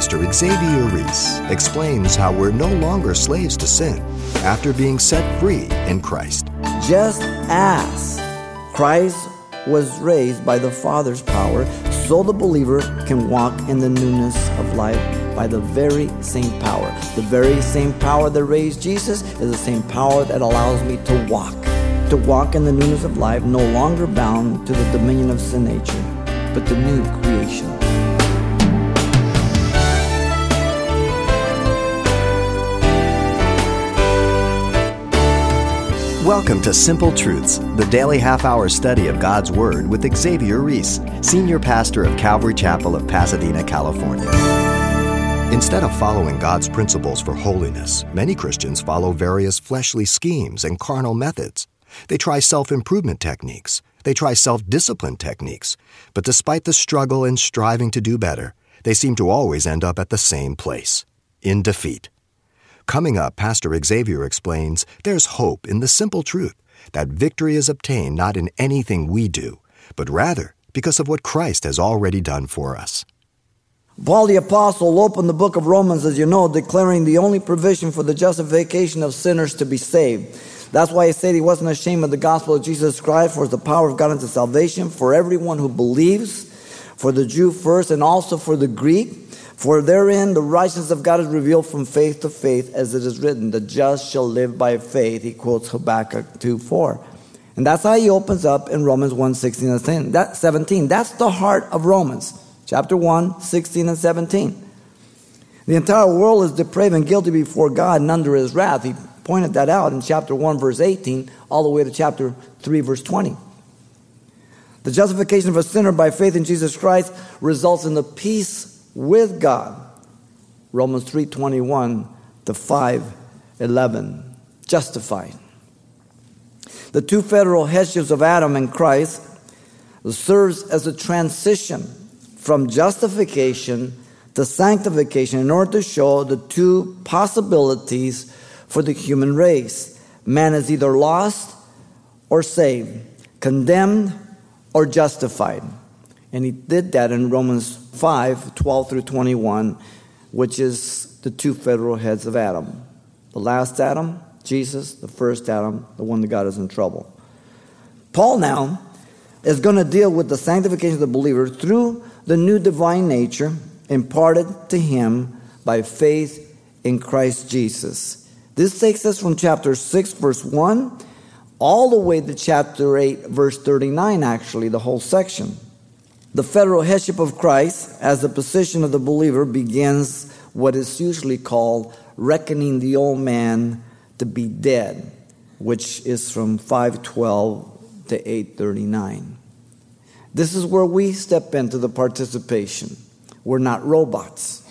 Pastor Xavier Reese explains how we're no longer slaves to sin after being set free in Christ. Just as Christ was raised by the Father's power, so the believer can walk in the newness of life by the very same power. The very same power that raised Jesus is the same power that allows me to walk. To walk in the newness of life, no longer bound to the dominion of sin nature, but the new creation. Welcome to Simple Truths, the daily half hour study of God's Word with Xavier Reese, Senior Pastor of Calvary Chapel of Pasadena, California. Instead of following God's principles for holiness, many Christians follow various fleshly schemes and carnal methods. They try self improvement techniques, they try self discipline techniques, but despite the struggle and striving to do better, they seem to always end up at the same place in defeat. Coming up, Pastor Xavier explains there's hope in the simple truth that victory is obtained not in anything we do, but rather because of what Christ has already done for us. Paul the Apostle opened the book of Romans, as you know, declaring the only provision for the justification of sinners to be saved. That's why he said he wasn't ashamed of the gospel of Jesus Christ, for it's the power of God unto salvation for everyone who believes, for the Jew first, and also for the Greek. For therein the righteousness of God is revealed from faith to faith, as it is written, the just shall live by faith. He quotes Habakkuk 2 4. And that's how he opens up in Romans 1 16 and 17. That's the heart of Romans, chapter 1, 16 and 17. The entire world is depraved and guilty before God and under his wrath. He pointed that out in chapter 1, verse 18, all the way to chapter 3, verse 20. The justification of a sinner by faith in Jesus Christ results in the peace with God. Romans 3:21 to 5:11 justified. The two federal headships of Adam and Christ serves as a transition from justification to sanctification in order to show the two possibilities for the human race. Man is either lost or saved, condemned or justified. And he did that in Romans 5 12 through 21, which is the two federal heads of Adam. The last Adam, Jesus, the first Adam, the one that got us in trouble. Paul now is going to deal with the sanctification of the believer through the new divine nature imparted to him by faith in Christ Jesus. This takes us from chapter 6, verse 1, all the way to chapter 8, verse 39, actually, the whole section. The federal headship of Christ as the position of the believer begins what is usually called reckoning the old man to be dead, which is from 512 to 839. This is where we step into the participation. We're not robots.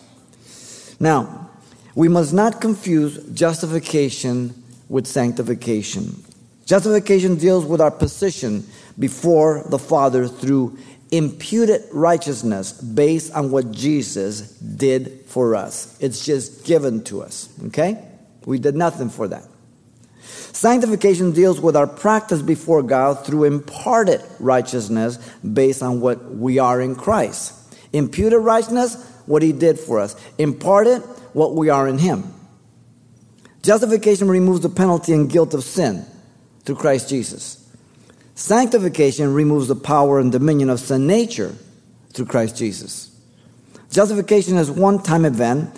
Now, we must not confuse justification with sanctification. Justification deals with our position before the Father through imputed righteousness based on what Jesus did for us. It's just given to us, okay? We did nothing for that. Sanctification deals with our practice before God through imparted righteousness based on what we are in Christ. Imputed righteousness, what He did for us. Imparted, what we are in Him. Justification removes the penalty and guilt of sin through Christ Jesus. Sanctification removes the power and dominion of sin nature through Christ Jesus. Justification is one time event,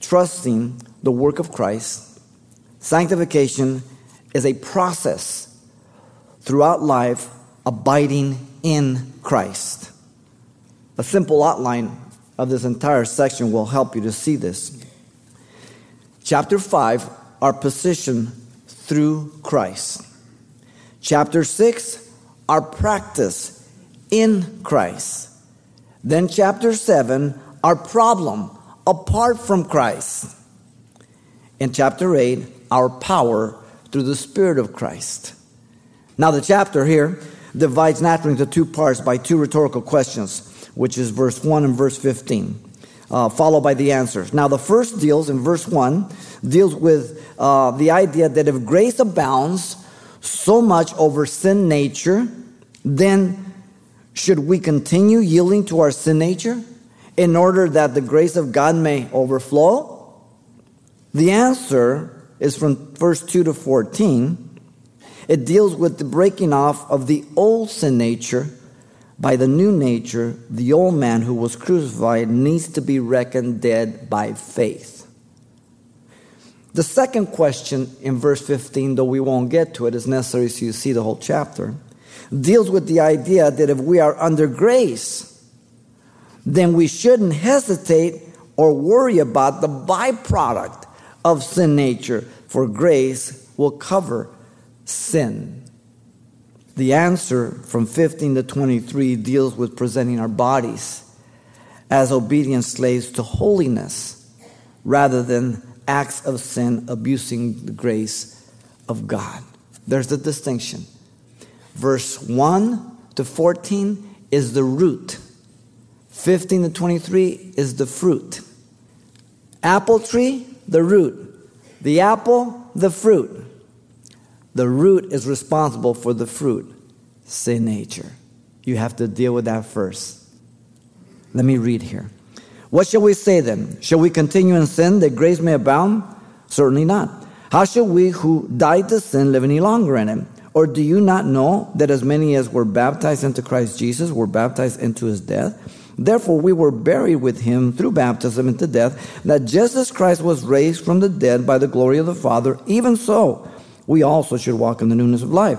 trusting the work of Christ. Sanctification is a process throughout life, abiding in Christ. A simple outline of this entire section will help you to see this. Chapter 5, our position through Christ. Chapter 6, our practice in Christ. Then, chapter 7, our problem apart from Christ. In chapter 8, our power through the Spirit of Christ. Now, the chapter here divides naturally into two parts by two rhetorical questions, which is verse 1 and verse 15, uh, followed by the answers. Now, the first deals in verse 1 deals with uh, the idea that if grace abounds, so much over sin nature, then should we continue yielding to our sin nature? in order that the grace of God may overflow? The answer is from verse 2 to 14. It deals with the breaking off of the old sin nature by the new nature. The old man who was crucified needs to be reckoned dead by faith. The second question in verse 15, though we won't get to it, is necessary so you see the whole chapter, deals with the idea that if we are under grace, then we shouldn't hesitate or worry about the byproduct of sin nature, for grace will cover sin. The answer from 15 to 23 deals with presenting our bodies as obedient slaves to holiness rather than acts of sin abusing the grace of God. There's the distinction. Verse 1 to 14 is the root, 15 to 23 is the fruit. Apple tree, the root. The apple, the fruit. The root is responsible for the fruit, sin nature. You have to deal with that first. Let me read here. What shall we say then? Shall we continue in sin that grace may abound? Certainly not. How shall we who died to sin live any longer in it? Or do you not know that as many as were baptized into Christ Jesus were baptized into his death? Therefore, we were buried with him through baptism into death, that just as Christ was raised from the dead by the glory of the Father, even so we also should walk in the newness of life.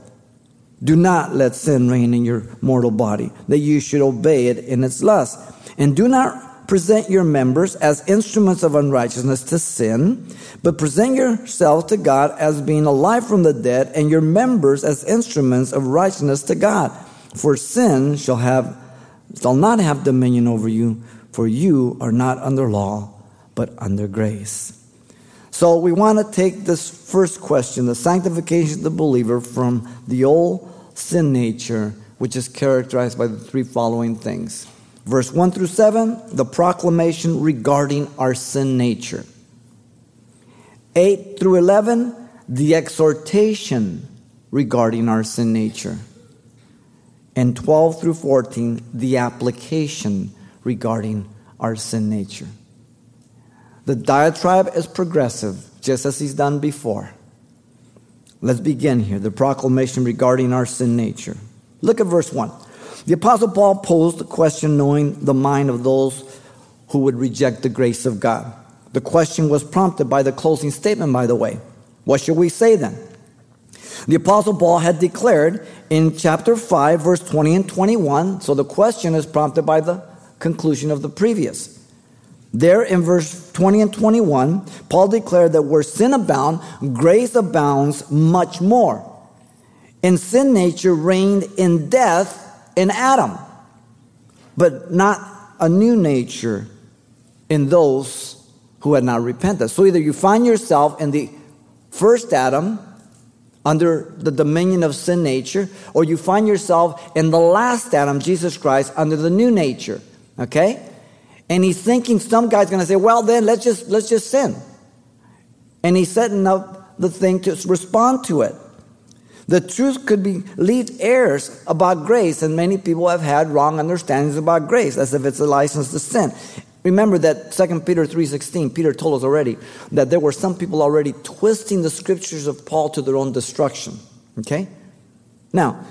do not let sin reign in your mortal body, that you should obey it in its lust. And do not present your members as instruments of unrighteousness to sin, but present yourselves to God as being alive from the dead, and your members as instruments of righteousness to God. For sin shall have shall not have dominion over you, for you are not under law, but under grace. So we want to take this first question, the sanctification of the believer, from the old sin nature, which is characterized by the three following things. Verse 1 through 7, the proclamation regarding our sin nature. 8 through 11, the exhortation regarding our sin nature. And 12 through 14, the application regarding our sin nature. The diatribe is progressive, just as he's done before. Let's begin here. The proclamation regarding our sin nature. Look at verse 1. The Apostle Paul posed the question knowing the mind of those who would reject the grace of God. The question was prompted by the closing statement, by the way. What should we say then? The Apostle Paul had declared in chapter 5, verse 20 and 21. So the question is prompted by the conclusion of the previous. There in verse 20 and 21, Paul declared that where sin abound, grace abounds much more. And sin nature reigned in death in Adam, but not a new nature in those who had not repented. So either you find yourself in the first Adam under the dominion of sin nature, or you find yourself in the last Adam, Jesus Christ, under the new nature. Okay? And he's thinking some guy's going to say, well, then let's just, let's just sin. And he's setting up the thing to respond to it. The truth could be lead errors about grace, and many people have had wrong understandings about grace, as if it's a license to sin. Remember that 2 Peter 3:16, Peter told us already that there were some people already twisting the scriptures of Paul to their own destruction. Okay? Now,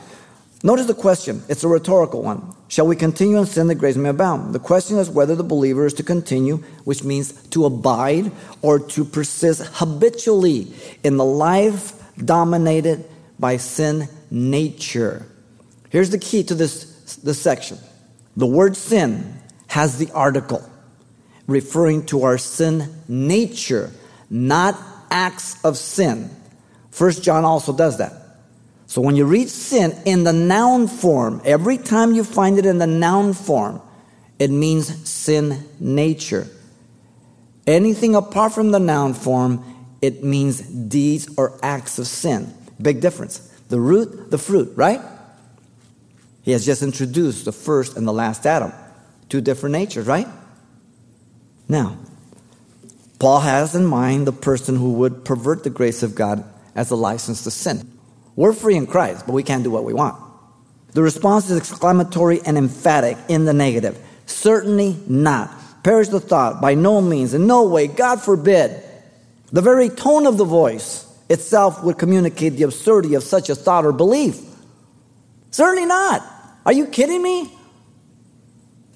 Notice the question. It's a rhetorical one. Shall we continue in sin that grace may abound? The question is whether the believer is to continue, which means to abide or to persist habitually in the life dominated by sin nature. Here's the key to this the section. The word sin has the article referring to our sin nature, not acts of sin. First John also does that. So when you read sin in the noun form, every time you find it in the noun form, it means sin nature. Anything apart from the noun form, it means deeds or acts of sin. Big difference. The root, the fruit, right? He has just introduced the first and the last Adam. Two different natures, right? Now, Paul has in mind the person who would pervert the grace of God as a license to sin. We're free in Christ, but we can't do what we want. The response is exclamatory and emphatic in the negative. Certainly not. Perish the thought, by no means, in no way, God forbid. The very tone of the voice itself would communicate the absurdity of such a thought or belief. Certainly not. Are you kidding me?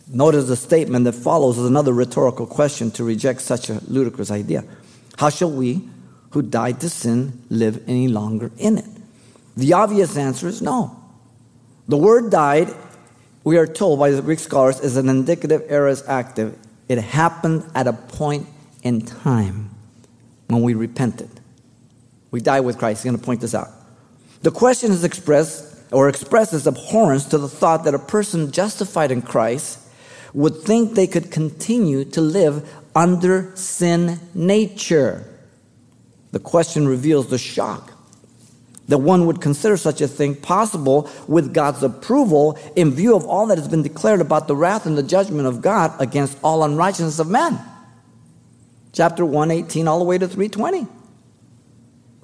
Notice the statement that follows is another rhetorical question to reject such a ludicrous idea. How shall we, who died to sin, live any longer in it? The obvious answer is no. The word died, we are told by the Greek scholars, is an indicative aorist active. It happened at a point in time when we repented. We died with Christ. He's going to point this out. The question is expressed or expresses abhorrence to the thought that a person justified in Christ would think they could continue to live under sin nature. The question reveals the shock that one would consider such a thing possible with God's approval in view of all that has been declared about the wrath and the judgment of God against all unrighteousness of men. Chapter 118 all the way to 320.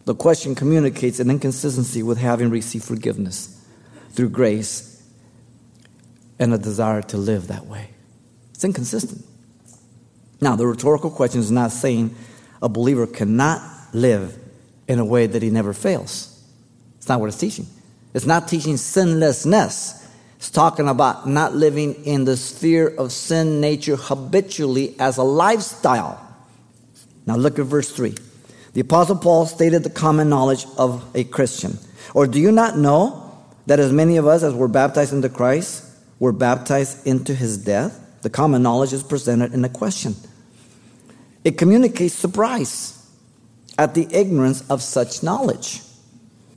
The question communicates an inconsistency with having received forgiveness through grace and a desire to live that way. It's inconsistent. Now, the rhetorical question is not saying a believer cannot live in a way that he never fails. Not what it's teaching. It's not teaching sinlessness. It's talking about not living in the sphere of sin nature habitually as a lifestyle. Now look at verse 3. The Apostle Paul stated the common knowledge of a Christian. Or do you not know that as many of us as were baptized into Christ were baptized into his death? The common knowledge is presented in a question. It communicates surprise at the ignorance of such knowledge.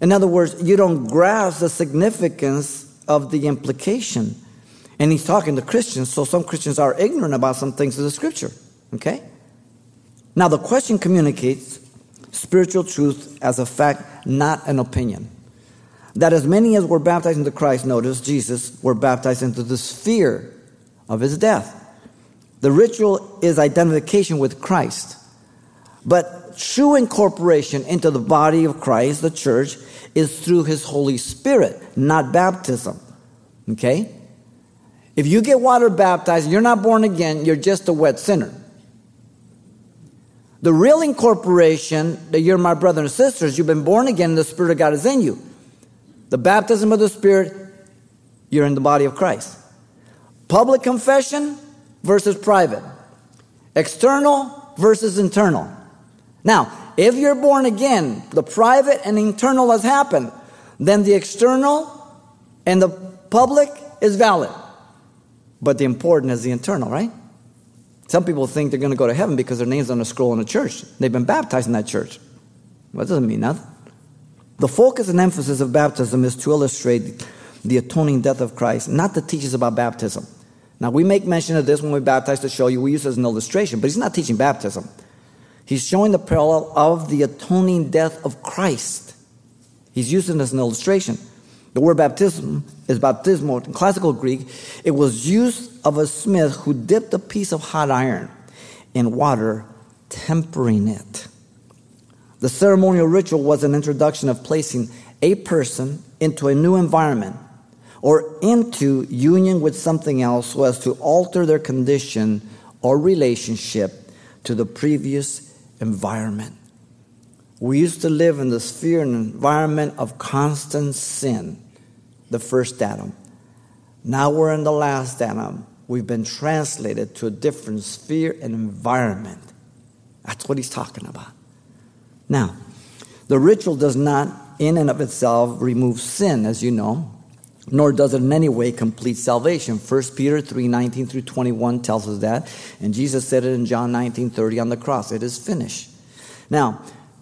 In other words, you don't grasp the significance of the implication. And he's talking to Christians, so some Christians are ignorant about some things of the scripture. Okay? Now, the question communicates spiritual truth as a fact, not an opinion. That as many as were baptized into Christ, notice Jesus, were baptized into the sphere of his death. The ritual is identification with Christ. But true incorporation into the body of Christ, the church, is through his Holy Spirit, not baptism. Okay? If you get water baptized, you're not born again, you're just a wet sinner. The real incorporation that you're my brother and sisters, you've been born again, the Spirit of God is in you. The baptism of the Spirit, you're in the body of Christ. Public confession versus private. External versus internal. Now, if you're born again, the private and internal has happened, then the external and the public is valid. But the important is the internal, right? Some people think they're going to go to heaven because their name's on a scroll in a church. They've been baptized in that church. Well, that doesn't mean nothing. The focus and emphasis of baptism is to illustrate the atoning death of Christ, not to teach us about baptism. Now, we make mention of this when we baptize to show you, we use it as an illustration, but he's not teaching baptism. He's showing the parallel of the atoning death of Christ. He's using it as an illustration. The word baptism is baptismo in classical Greek. It was used of a smith who dipped a piece of hot iron in water, tempering it. The ceremonial ritual was an introduction of placing a person into a new environment or into union with something else so as to alter their condition or relationship to the previous environment. We used to live in the sphere and environment of constant sin, the first Adam. Now we're in the last Adam. We've been translated to a different sphere and environment. That's what he's talking about. Now, the ritual does not, in and of itself, remove sin, as you know. Nor does it in any way complete salvation. 1 Peter 3 19 through 21 tells us that. And Jesus said it in John 19 30 on the cross. It is finished. Now,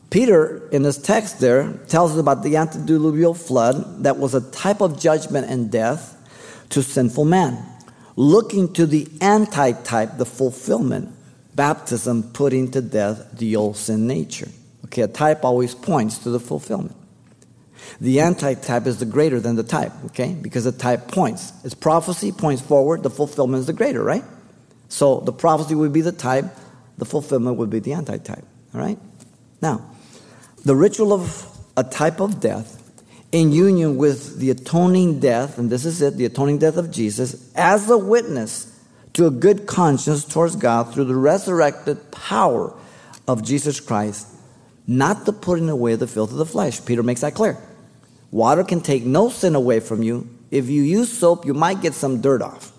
Peter, in this text there, tells us about the antediluvial flood that was a type of judgment and death to sinful man, looking to the antitype, the fulfillment, baptism putting to death the old sin nature. Okay, a type always points to the fulfillment. The antitype is the greater than the type, okay? Because the type points. Its prophecy points forward, the fulfillment is the greater, right? So the prophecy would be the type, the fulfillment would be the antitype, all right? Now, the ritual of a type of death in union with the atoning death, and this is it, the atoning death of Jesus, as a witness to a good conscience towards God through the resurrected power of Jesus Christ, not the putting away of the filth of the flesh. Peter makes that clear. Water can take no sin away from you. If you use soap, you might get some dirt off.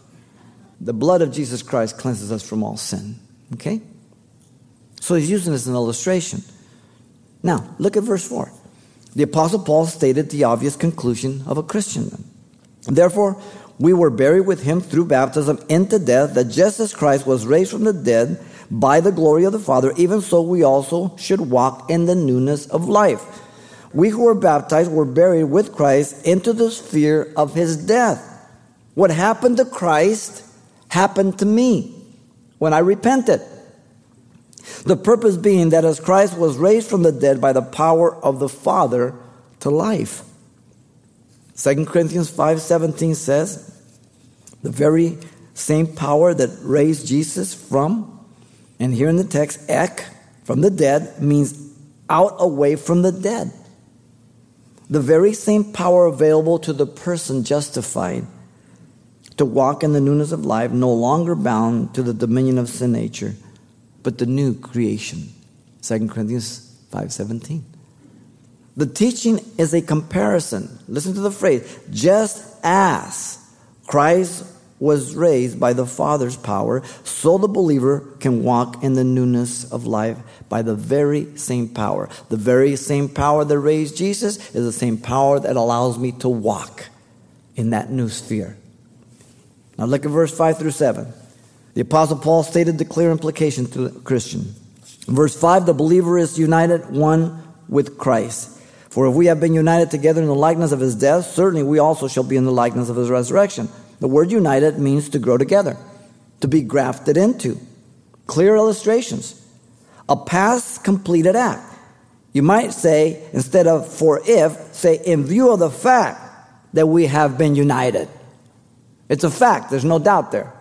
The blood of Jesus Christ cleanses us from all sin. Okay? So he's using this as an illustration. Now, look at verse 4. The Apostle Paul stated the obvious conclusion of a Christian. Therefore, we were buried with him through baptism into death, that just as Christ was raised from the dead by the glory of the Father, even so we also should walk in the newness of life. We who were baptized were buried with Christ into the sphere of his death. What happened to Christ happened to me when I repented. The purpose being that as Christ was raised from the dead by the power of the Father to life. 2 Corinthians 5:17 says, the very same power that raised Jesus from, and here in the text, ek, from the dead, means out away from the dead. The very same power available to the person justified to walk in the newness of life, no longer bound to the dominion of sin nature but the new creation. 2 Corinthians 5:17. The teaching is a comparison. Listen to the phrase, just as Christ was raised by the Father's power, so the believer can walk in the newness of life by the very same power. The very same power that raised Jesus is the same power that allows me to walk in that new sphere. Now look at verse 5 through 7. The Apostle Paul stated the clear implication to the Christian. verse 5 the believer is united one with Christ. For if we have been united together in the likeness of his death, certainly we also shall be in the likeness of his resurrection. The word united means to grow together, to be grafted into. Clear illustrations. A past completed act. You might say, instead of for if, say in view of the fact that we have been united. It's a fact, there's no doubt there.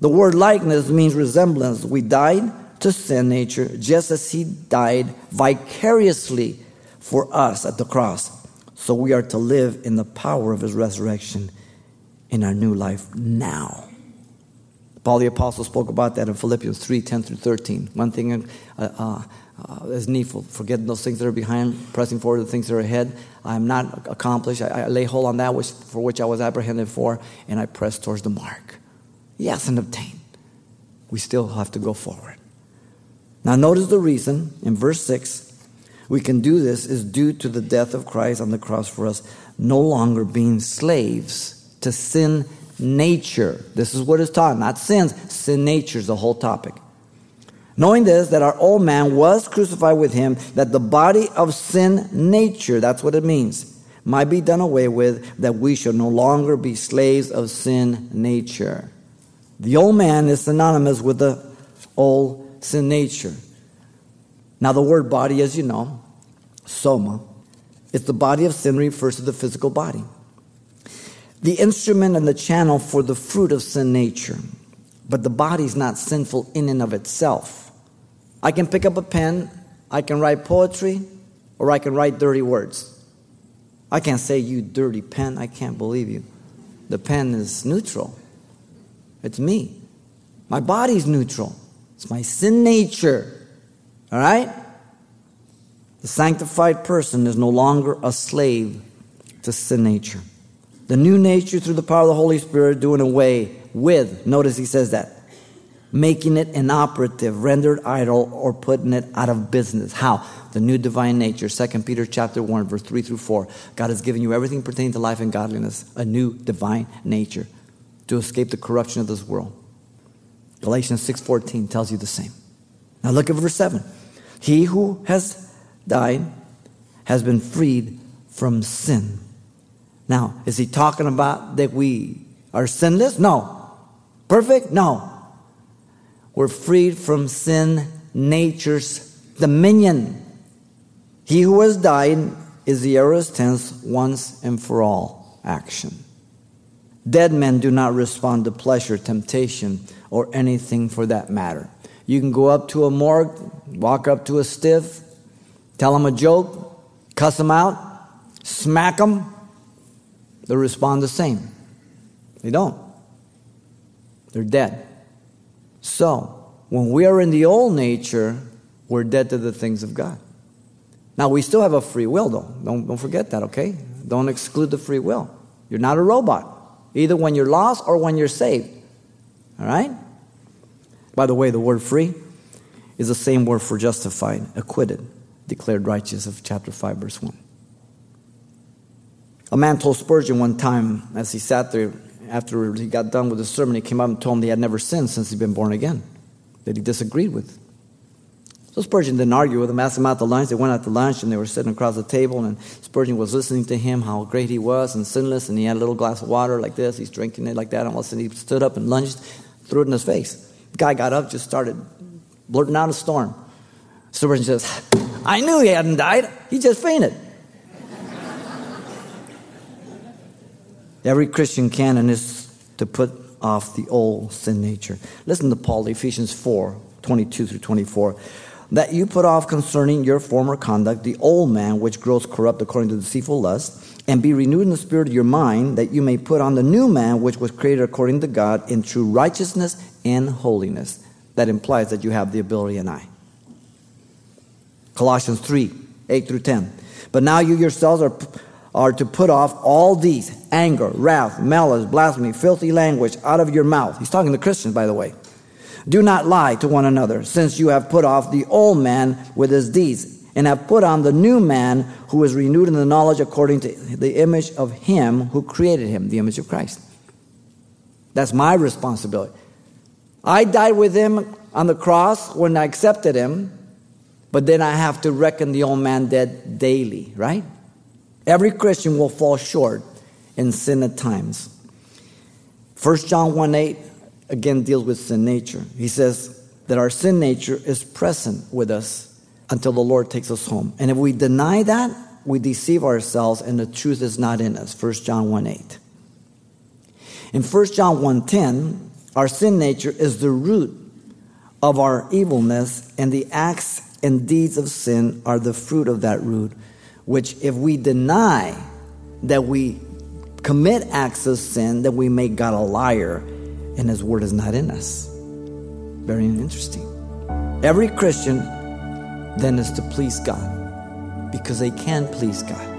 The word likeness means resemblance. We died to sin nature just as he died vicariously for us at the cross. So we are to live in the power of his resurrection in our new life now. Paul the Apostle spoke about that in Philippians 3 10 through 13. One thing uh, uh, uh, is needful, forgetting those things that are behind, pressing forward the things that are ahead. I am not accomplished. I, I lay hold on that which, for which I was apprehended for, and I press towards the mark. Yes, and obtain. We still have to go forward. Now, notice the reason in verse 6 we can do this is due to the death of Christ on the cross for us, no longer being slaves to sin nature. This is what is taught, not sins. Sin nature is the whole topic. Knowing this, that our old man was crucified with him, that the body of sin nature, that's what it means, might be done away with, that we should no longer be slaves of sin nature. The old man is synonymous with the old sin nature. Now, the word body, as you know, soma, it's the body of sin refers to the physical body. The instrument and the channel for the fruit of sin nature. But the body is not sinful in and of itself. I can pick up a pen, I can write poetry, or I can write dirty words. I can't say, You dirty pen, I can't believe you. The pen is neutral. It's me. My body's neutral. It's my sin nature. All right? The sanctified person is no longer a slave to sin nature. The new nature through the power of the Holy Spirit doing away with, notice he says that, making it inoperative, rendered idle, or putting it out of business. How? the new divine nature. 2 Peter chapter 1, verse 3 through 4. God has given you everything pertaining to life and godliness, a new divine nature to escape the corruption of this world. Galatians 6:14 tells you the same. Now look at verse 7. He who has died has been freed from sin. Now, is he talking about that we are sinless? No. Perfect? No. We're freed from sin nature's dominion. He who has died is the aorist tense once and for all action. Dead men do not respond to pleasure, temptation, or anything for that matter. You can go up to a morgue, walk up to a stiff, tell them a joke, cuss them out, smack them, they respond the same. They don't. They're dead. So, when we are in the old nature, we're dead to the things of God. Now, we still have a free will, though. Don't, don't forget that, okay? Don't exclude the free will. You're not a robot, either when you're lost or when you're saved. All right? By the way, the word free is the same word for justified, acquitted, declared righteous of chapter 5, verse 1. A man told Spurgeon one time as he sat there after he got done with the sermon, he came up and told him he had never sinned since he'd been born again, that he disagreed with. So Spurgeon didn't argue with him, asked him out to lunch. They went out to lunch and they were sitting across the table, and Spurgeon was listening to him, how great he was and sinless, and he had a little glass of water like this. He's drinking it like that, and all of a sudden he stood up and lunged, threw it in his face. The guy got up, just started blurting out a storm. Spurgeon says, I knew he hadn't died. He just fainted. Every Christian canon is to put off the old sin nature. Listen to Paul, Ephesians 4 22 through 24. That you put off concerning your former conduct the old man which grows corrupt according to deceitful lust, and be renewed in the spirit of your mind, that you may put on the new man which was created according to God in true righteousness and holiness. That implies that you have the ability and I. Colossians 3 8 through 10. But now you yourselves are are to put off all these anger, wrath, malice, blasphemy, filthy language out of your mouth. He's talking to Christians, by the way. Do not lie to one another, since you have put off the old man with his deeds, and have put on the new man who is renewed in the knowledge according to the image of him who created him, the image of Christ. That's my responsibility. I died with him on the cross when I accepted him, but then I have to reckon the old man dead daily, right? Every Christian will fall short in sin at times. 1 John 1 8 again deals with sin nature. He says that our sin nature is present with us until the Lord takes us home. And if we deny that, we deceive ourselves and the truth is not in us. 1 John 1 8. In 1 John 1 10, our sin nature is the root of our evilness, and the acts and deeds of sin are the fruit of that root which if we deny that we commit acts of sin, that we make God a liar and his word is not in us. Very interesting. Every Christian then is to please God because they can please God.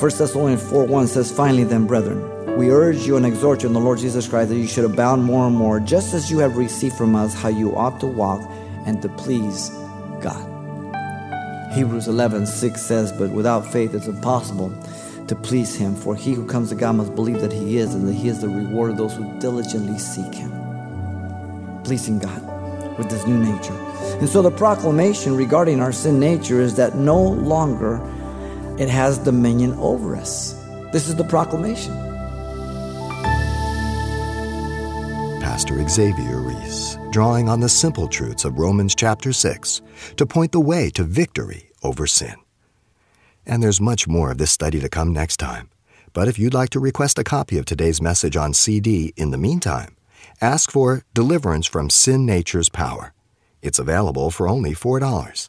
1 Thessalonians 4 1 says, Finally, then, brethren, we urge you and exhort you in the Lord Jesus Christ that you should abound more and more, just as you have received from us how you ought to walk and to please God. Hebrews 11, 6 says, But without faith it's impossible to please him, for he who comes to God must believe that he is, and that he is the reward of those who diligently seek him. Pleasing God with this new nature. And so the proclamation regarding our sin nature is that no longer it has dominion over us. This is the proclamation. Pastor Xavier Drawing on the simple truths of Romans chapter 6 to point the way to victory over sin. And there's much more of this study to come next time. But if you'd like to request a copy of today's message on CD in the meantime, ask for Deliverance from Sin Nature's Power. It's available for only $4.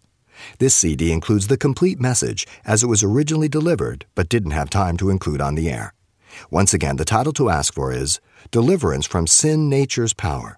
This CD includes the complete message as it was originally delivered but didn't have time to include on the air. Once again, the title to ask for is Deliverance from Sin Nature's Power,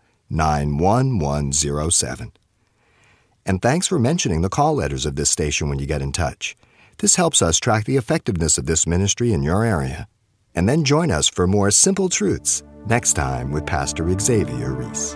91107. And thanks for mentioning the call letters of this station when you get in touch. This helps us track the effectiveness of this ministry in your area. And then join us for more Simple Truths next time with Pastor Xavier Reese.